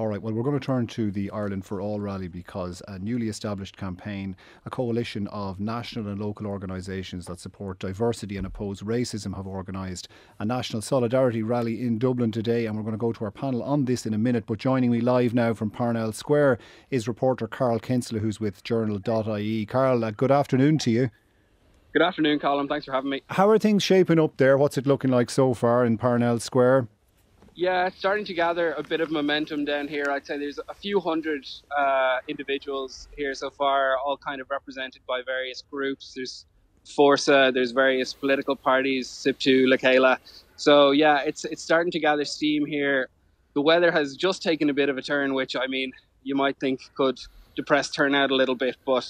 All right, well, we're going to turn to the Ireland for All rally because a newly established campaign, a coalition of national and local organisations that support diversity and oppose racism, have organised a national solidarity rally in Dublin today. And we're going to go to our panel on this in a minute. But joining me live now from Parnell Square is reporter Carl Kinsella, who's with Journal.ie. Carl, uh, good afternoon to you. Good afternoon, Colin. Thanks for having me. How are things shaping up there? What's it looking like so far in Parnell Square? Yeah, it's starting to gather a bit of momentum down here. I'd say there's a few hundred uh, individuals here so far, all kind of represented by various groups. There's Forsa, there's various political parties, SIPTU, Lakela. So yeah, it's it's starting to gather steam here. The weather has just taken a bit of a turn, which I mean, you might think could depress turnout a little bit, but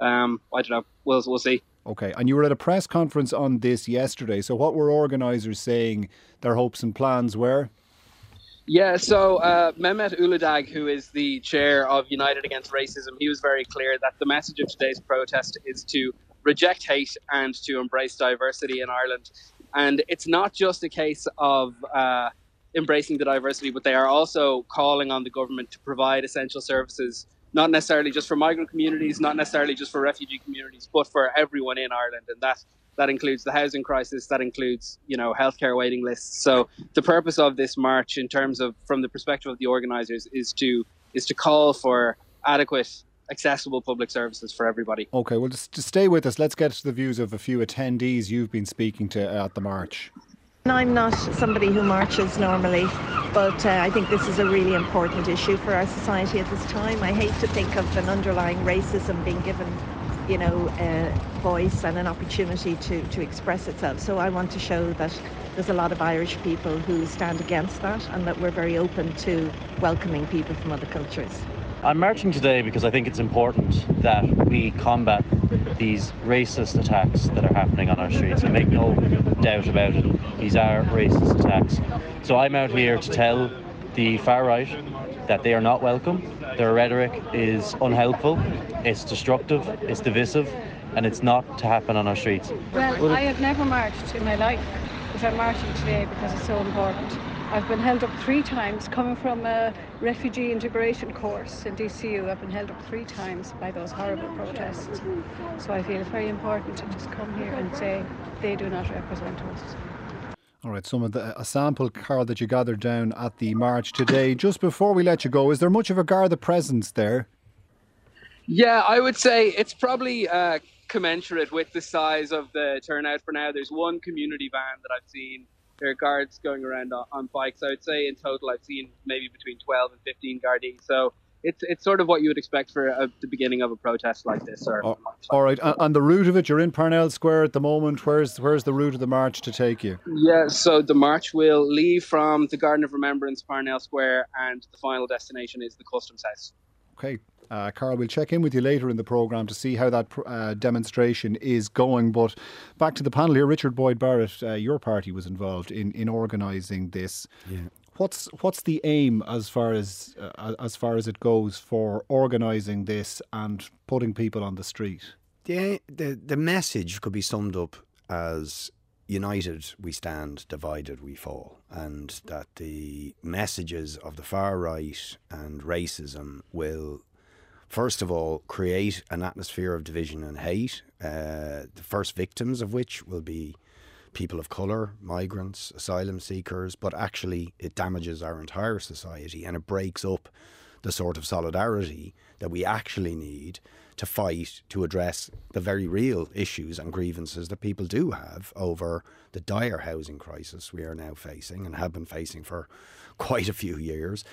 um, I don't know. We'll we'll see. Okay, and you were at a press conference on this yesterday. So, what were organisers saying their hopes and plans were? Yeah, so uh, Mehmet Uludag, who is the chair of United Against Racism, he was very clear that the message of today's protest is to reject hate and to embrace diversity in Ireland. And it's not just a case of uh, embracing the diversity, but they are also calling on the government to provide essential services not necessarily just for migrant communities, not necessarily just for refugee communities, but for everyone in Ireland, and that that includes the housing crisis, that includes you know healthcare waiting lists. So the purpose of this march, in terms of from the perspective of the organisers, is to is to call for adequate accessible public services for everybody. Okay, well, just, just stay with us. Let's get to the views of a few attendees you've been speaking to at the march. I'm not somebody who marches normally, but uh, I think this is a really important issue for our society at this time. I hate to think of an underlying racism being given, you know, a voice and an opportunity to, to express itself. So I want to show that there's a lot of Irish people who stand against that and that we're very open to welcoming people from other cultures. I'm marching today because I think it's important that we combat these racist attacks that are happening on our streets. and make no doubt about it, these are racist attacks. So I'm out here to tell the far right that they are not welcome. Their rhetoric is unhelpful, it's destructive, it's divisive, and it's not to happen on our streets. Well, I have never marched in my life, but I'm marching today because it's so important. I've been held up three times coming from a refugee integration course in DCU. I've been held up three times by those horrible protests. So I feel it's very important to just come here and say they do not represent us. All right, some of the a sample Carl that you gathered down at the march today. Just before we let you go, is there much of a Garda presence there? Yeah, I would say it's probably uh, commensurate with the size of the turnout for now. There's one community van that I've seen there are guards going around on, on bikes. I would say in total, I've seen maybe between 12 and 15 Gardaí. So it's it's sort of what you would expect for a, the beginning of a protest like this. Or oh, all right, and the route of it, you're in Parnell Square at the moment. Where's where's the route of the march to take you? Yeah, so the march will leave from the Garden of Remembrance, Parnell Square, and the final destination is the Customs House. Okay, uh, Carl, we'll check in with you later in the programme to see how that uh, demonstration is going. But back to the panel here, Richard Boyd Barrett, uh, your party was involved in, in organising this. Yeah. What's what's the aim as far as uh, as far as it goes for organising this and putting people on the street? The, the the message could be summed up as united we stand, divided we fall, and that the messages of the far right and racism will first of all, create an atmosphere of division and hate. Uh, the first victims of which will be people of colour, migrants, asylum seekers, but actually it damages our entire society and it breaks up the sort of solidarity that we actually need to fight to address the very real issues and grievances that people do have over the dire housing crisis we are now facing and have been facing for quite a few years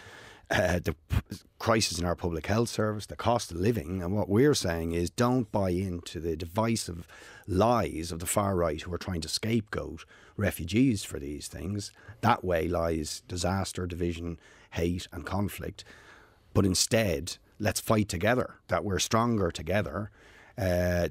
uh, the p- crisis in our public health service, the cost of living. And what we're saying is don't buy into the divisive lies of the far right who are trying to scapegoat refugees for these things. That way lies disaster, division, hate, and conflict. But instead, let's fight together, that we're stronger together. Uh,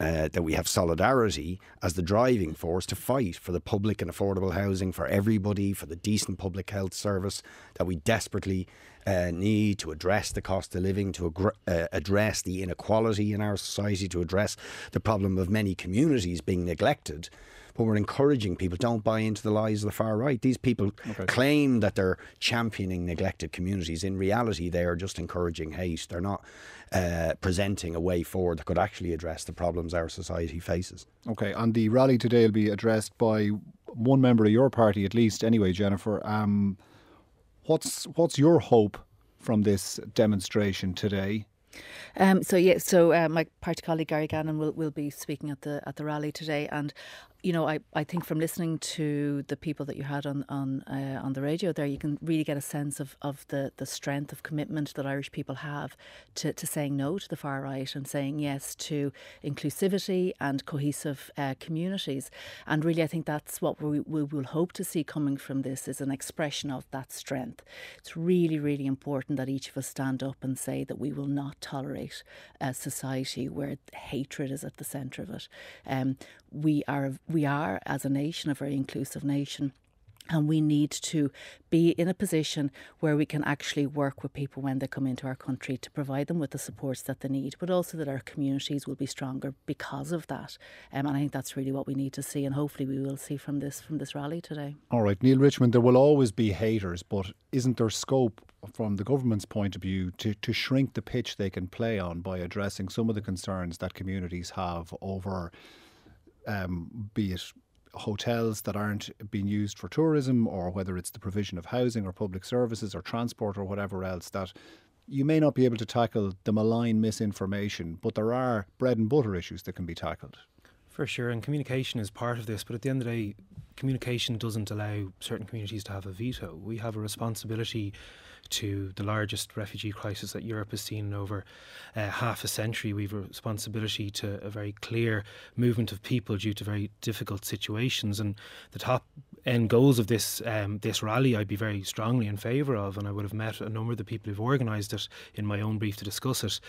uh, that we have solidarity as the driving force to fight for the public and affordable housing for everybody, for the decent public health service that we desperately uh, need to address the cost of living, to uh, address the inequality in our society, to address the problem of many communities being neglected but we're encouraging people don't buy into the lies of the far right. These people okay. claim that they're championing neglected communities. In reality, they are just encouraging hate. They're not uh, presenting a way forward that could actually address the problems our society faces. Okay, and the rally today will be addressed by one member of your party, at least, anyway, Jennifer. Um, what's what's your hope from this demonstration today? Um, so yeah, so uh, my party colleague Gary Gannon will, will be speaking at the at the rally today, and you know, I, I think from listening to the people that you had on on uh, on the radio there, you can really get a sense of, of the, the strength of commitment that Irish people have to, to saying no to the far right and saying yes to inclusivity and cohesive uh, communities. And really, I think that's what we, we will hope to see coming from this is an expression of that strength. It's really, really important that each of us stand up and say that we will not tolerate a society where hatred is at the centre of it. Um, we are we are as a nation a very inclusive nation and we need to be in a position where we can actually work with people when they come into our country to provide them with the supports that they need, but also that our communities will be stronger because of that. Um, and I think that's really what we need to see, and hopefully we will see from this from this rally today. All right, Neale Richmond, there will always be haters, but isn't there scope from the government's point of view to, to shrink the pitch they can play on by addressing some of the concerns that communities have over um, be it hotels that aren't being used for tourism or whether it's the provision of housing or public services or transport or whatever else that you may not be able to tackle the malign misinformation, but there are bread and butter issues that can be tackled. For sure, and communication is part of this, but at the end of the day, communication doesn't allow certain communities to have a veto. We have a responsibility to the largest refugee crisis that Europe has seen in over uh, half a century. We've a responsibility to a very clear movement of people due to very difficult situations. And the top end goals of this um, this rally, I'd be very strongly in favour of, and I would have met a number of the people who've organised it in my own brief to discuss it.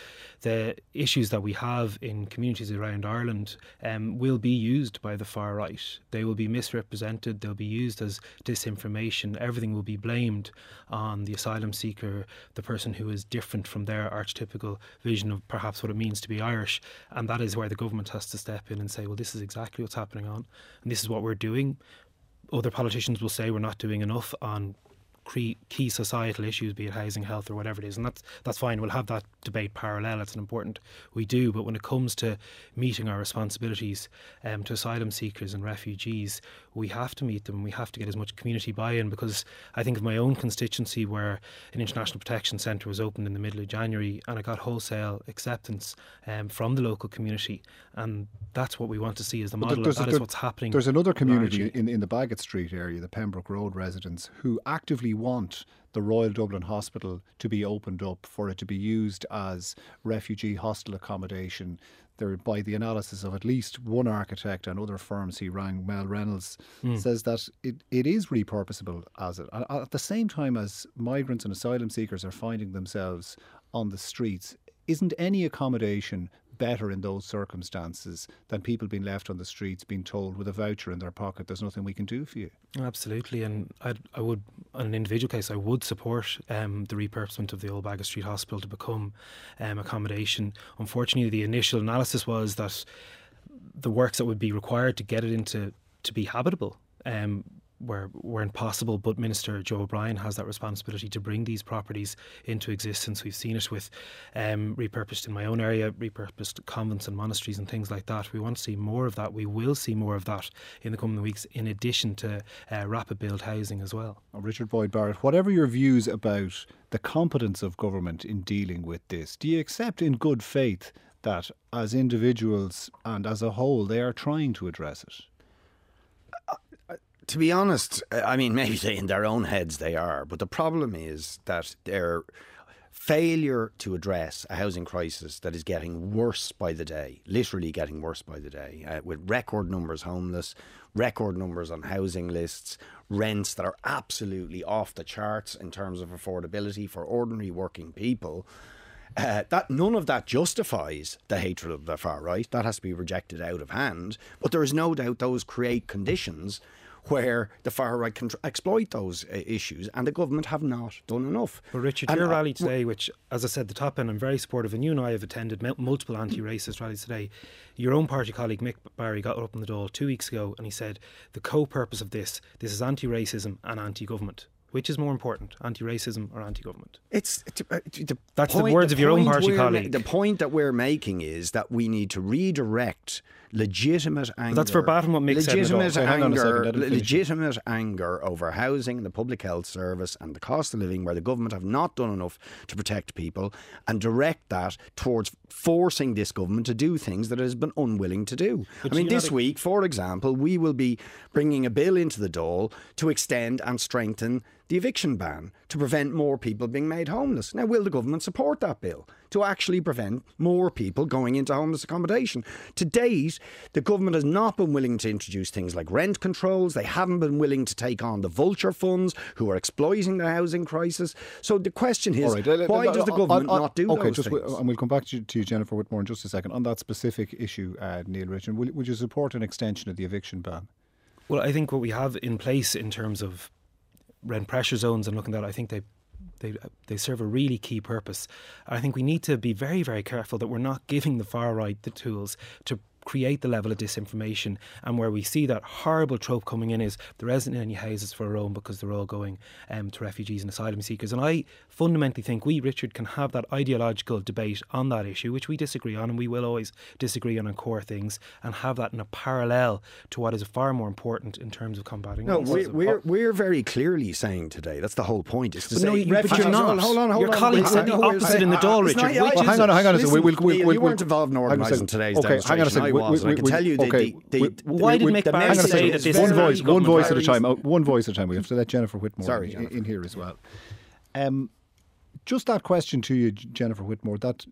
The issues that we have in communities around Ireland um, will be used by the far right. They will be misrepresented. They'll be used as disinformation. Everything will be blamed on the asylum seeker, the person who is different from their archetypical vision of perhaps what it means to be Irish. And that is where the government has to step in and say, well, this is exactly what's happening on, and this is what we're doing. Other politicians will say we're not doing enough on key societal issues, be it housing, health, or whatever it is, and that's that's fine. We'll have that debate parallel. It's an important we do, but when it comes to meeting our responsibilities um, to asylum seekers and refugees, we have to meet them. We have to get as much community buy-in because I think of my own constituency where an international protection centre was opened in the middle of January, and I got wholesale acceptance um, from the local community, and that's what we want to see as the model. That is what's happening. There's another community in, in the Baggot Street area, the Pembroke Road residents, who actively want the Royal Dublin Hospital to be opened up for it to be used as refugee hostel accommodation. There, by the analysis of at least one architect and other firms he rang, Mel Reynolds, mm. says that it, it is repurposable as it. At the same time as migrants and asylum seekers are finding themselves on the streets, isn't any accommodation better in those circumstances than people being left on the streets being told with a voucher in their pocket there's nothing we can do for you. Absolutely and I'd, i would on an individual case I would support um, the repurposement of the old Baggot Street Hospital to become um, accommodation. Unfortunately the initial analysis was that the works that would be required to get it into to be habitable um, were weren't possible. But Minister Joe O'Brien has that responsibility to bring these properties into existence. We've seen it with um, repurposed in my own area, repurposed convents and monasteries and things like that. We want to see more of that. We will see more of that in the coming weeks, in addition to uh, rapid build housing as well. Richard Boyd Barrett, whatever your views about the competence of government in dealing with this, do you accept in good faith that as individuals and as a whole they are trying to address it? To be honest, I mean, maybe they, in their own heads they are, but the problem is that their failure to address a housing crisis that is getting worse by the day, literally getting worse by the day, uh, with record numbers homeless, record numbers on housing lists, rents that are absolutely off the charts in terms of affordability for ordinary working people. Uh, that none of that justifies the hatred of the far right. That has to be rejected out of hand. But there is no doubt those create conditions where the far right can tr- exploit those uh, issues, and the government have not done enough. But Richard, And, your uh, rally today, which, as I said, the top end, I'm very supportive, and you and I have attended mul- multiple anti-racist rallies today. Your own party colleague Mick Barry got up in the Dáil two weeks ago, and he said the co-purpose of this, this is anti-racism and anti-government. Which is more important, anti-racism or anti-government? It's, it's uh, the That's the words of your own party we're ma- colleague. the point that we're making is that we need to redirect legitimate anger. that's verbatim what said legitimate Dáil. Okay, hang on a second, anger, le- legitimate anger over housing the public health service and the cost of living, where the government have not done enough to protect people, and direct that towards forcing this government to do things that it has been unwilling to do. But I mean, this a- week, for example, we will be bringing a bill into the Dáil to extend and strengthen the eviction ban to prevent more people being made homeless. Now, will the government support that bill to actually prevent more people going into homeless accommodation? To date, the government has not been willing to introduce things like rent controls. They haven't been willing to take on the vulture funds who are exploiting the housing crisis. So the question is, All right, let- why let- does the on- government on- not do okay, those just things? w- and we'll come back to, to you, Jennifer Whitmore, in just a second. On that specific issue, uh, Neale Richard, will, would you support an extension of the eviction ban? Well, I think what we have in place in terms of rent pressure zones and looking at that, I think they they uh, they serve a really key purpose. I think we need to be very very careful that we're not giving the far right the tools to create the level of disinformation and where we see that horrible trope coming in is there isn't any houses for our own because they're all going um, to refugees and asylum seekers and I fundamentally think we Richard can have that ideological debate on that issue which we disagree on and we will always disagree on on core things and have that in a parallel to what is far more important in terms of combating No, we're, we're, we're very clearly saying today, that's the whole point, Is to but say, no, you, but you're not. Hold on, hold Your on. colleague said No, the we're opposite saying- in the Dáil, it's not- Richard. I Well, hang on, hang on a second. listen, We'll- we'll- Neale, we'll- you weren't we'll- involved in hang on a organising today's Okay, hang on a demonstration. second. We- was, we- and I can tell you okay, the, we- the, Why did the- Mick Barry Hang on a message say that is this one voice, one voice at a time. Oh, one voice at a time. We have to let Jennifer Whitmore Sorry, in, Jennifer. in here as well. Um, just that question to you, Jennifer Whitmore. That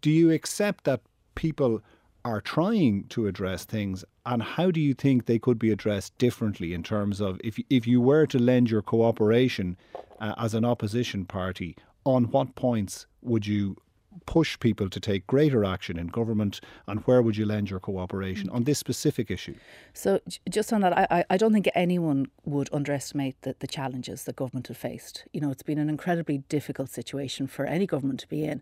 do you accept that people are trying to address things, and how do you think they could be addressed differently in terms of if if you were to lend your cooperation uh, as an opposition party, on what points would you push people to take greater action in government, and where would you lend your cooperation on this specific issue? So, just on that, I, I- don't think anyone would underestimate the, the challenges that government have faced. You know, it's been an incredibly difficult situation for any government to be in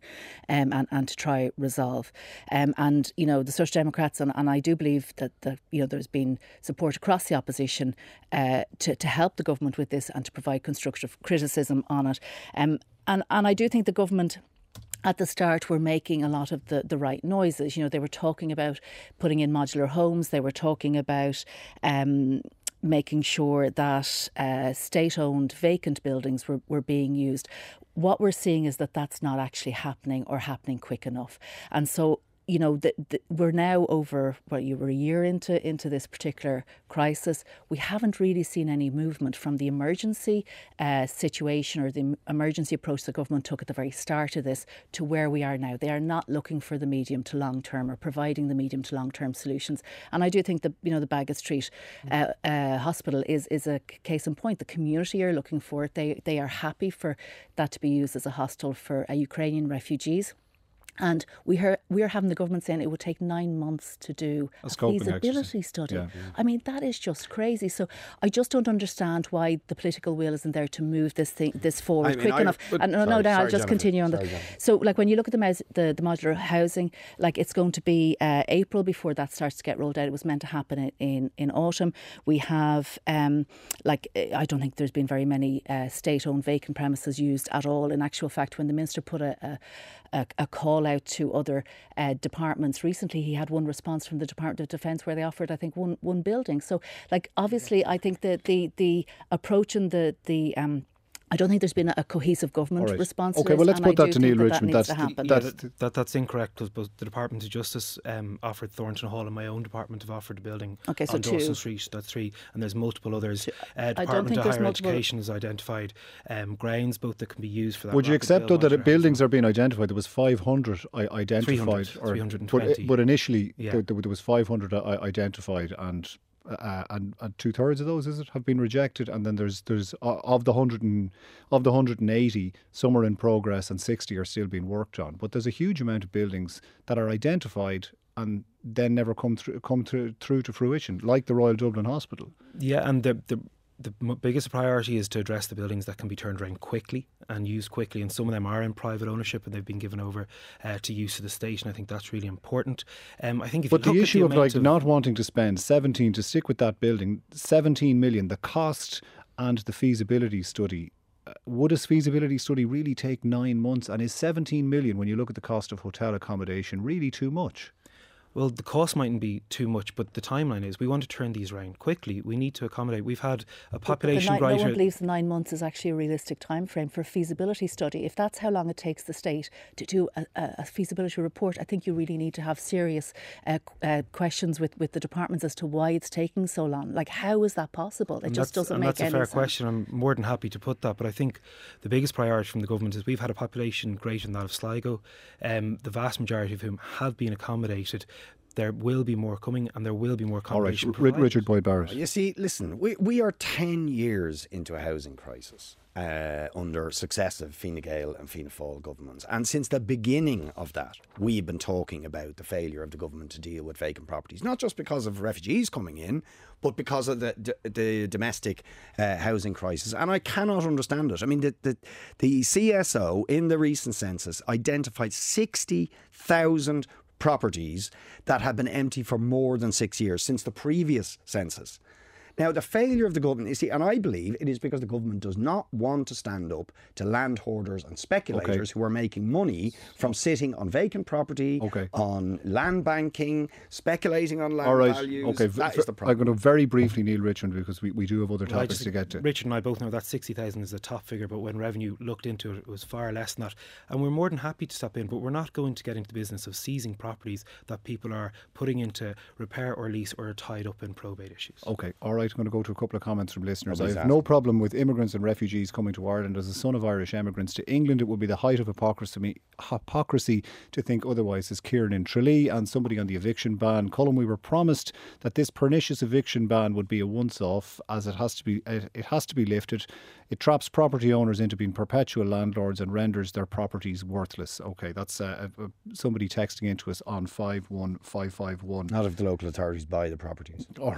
um, and, and to try resolve. Um, and, you know, the Social Democrats, and, and I do believe that, that, you know, there's been support across the opposition uh, to, to help the government with this and to provide constructive criticism on it. Um, and, and I do think the government at the start were making a lot of the, the right noises. You know, they were talking about putting in modular homes, they were talking about um, making sure that uh, state owned vacant buildings were, were being used. What we're seeing is that that's not actually happening or happening quick enough. And so you know, the, we're now over what you were a year into into this particular crisis. We haven't really seen any movement from the emergency uh, situation or the emergency approach the government took at the very start of this to where we are now. They are not looking for the medium to long term or providing the medium to long term solutions. And I do think that you know the Baggot Street uh, uh, Hospital is is a case in point. The community are looking for it. They they are happy for that to be used as a hostel for uh, Ukrainian refugees. And we heard we are having the government saying it would take nine months to do A a, feasibility exercise. study. Yeah. I mean, that is just crazy. So I just don't understand why the political will isn't there to move this thing this forward I mean, quick I- enough. but- and no, no, sorry, no, I'll just continue on Sorry. Jennifer. So, like when you look at the mes- the, the modular housing, like it's going to be uh, April before that starts to get rolled out. It was meant to happen in in, autumn. We have um, like I don't think there's been very many uh, state-owned vacant premises used at all. In actual fact, when the minister put a a, a, a out to other uh, departments recently, he had one response from the Department of Defence where they offered, I think, one one building. So, like obviously, I think that the the approach and the the um, I don't think there's been a, a cohesive government All right. response. to Okay, this, well, let's put that to think Neale that Richmond. That needs That's to the- happen. That's that, that, that's incorrect because both the Department of Justice um, offered Thornton Hall and my own department have offered a building Okay, so on Dawson two. Street. That's three, and there's multiple others. Uh, Department of Higher Education has identified um, grounds both that can be used for that. Would you accept though that modular buildings are being identified? There was 500 identified, 300, or 320. But, but initially Yeah. there, there was 500 identified, and uh, and, and two thirds of those is it have been rejected, and then there's there's uh, of the hundred and of the 180, some are in progress, and 60 are still being worked on. But there's a huge amount of buildings that are identified and then never come through come through, through to fruition, like the Royal Dublin Hospital. Yeah, and the the the biggest priority is to address the buildings that can be turned around quickly and used quickly. And some of them are in private ownership and they've been given over uh, to use of the state. And I think that's really important. Um, I think, but the issue the of like of not wanting to spend seventeen to stick with that building, seventeen million, the cost and the feasibility study. Uh, would a feasibility study really take nine months? And is 17 million, when you look at the cost of hotel accommodation, really too much? Well, the cost mightn't be too much, but the timeline is we want to turn these around quickly. We need to accommodate. We've had a population but the ni- No one believes the nine months is actually a realistic time frame for a feasibility study. If that's how long it takes the state to do a, a feasibility report, I think you really need to have serious uh, uh, questions with, with the departments as to why it's taking so long. Like, how is that possible? It and just doesn't make any sense. That's a fair question. I'm more than happy to put that, but I think the biggest priority from the government is we've had a population greater than that of Sligo, um, the vast majority of whom have been accommodated there will be more coming and there will be more competition. All right, Richard Boyd Barrett. You see, listen, we, we are 10 years into a housing crisis. Uh, under successive Fine Gael and Fianna Fáil governments. And since the beginning of that, we've been talking about the failure of the government to deal with vacant properties, not just because of refugees coming in, but because of the, the domestic uh, housing crisis. And I cannot understand it. I mean, the, the, the CSO in the recent census identified 60,000 properties that have been empty for more than six years since the previous census. Now, the failure of the government, you see, and I believe it is because the government does not want to stand up to land hoarders and speculators okay. who are making money from sitting on vacant property, okay. on land banking, speculating on land All right. values. Okay, that v- is the problem. I'm going to very briefly, Neale Richmond, because we, we do have other topics just, to get to. Richard and I both know that 60,000 is the top figure, but when revenue looked into it, it was far less than that. And we're more than happy to step in, but we're not going to get into the business of seizing properties that people are putting into repair or lease or are tied up in probate issues. Okay, all right. I'm going to go to a couple of comments from listeners. I have no problem with immigrants and refugees coming to Ireland. As a son of Irish immigrants to England, it would be the height of hypocrisy, hypocrisy to think otherwise, as Kieran in Tralee and somebody on the eviction ban. Colin, we were promised that this pernicious eviction ban would be a once off, as it has to be, it, it has to be lifted. It traps property owners into being perpetual landlords and renders their properties worthless. Okay, that's uh, uh, somebody texting into us on 51551. Not if the local authorities buy the properties. All right.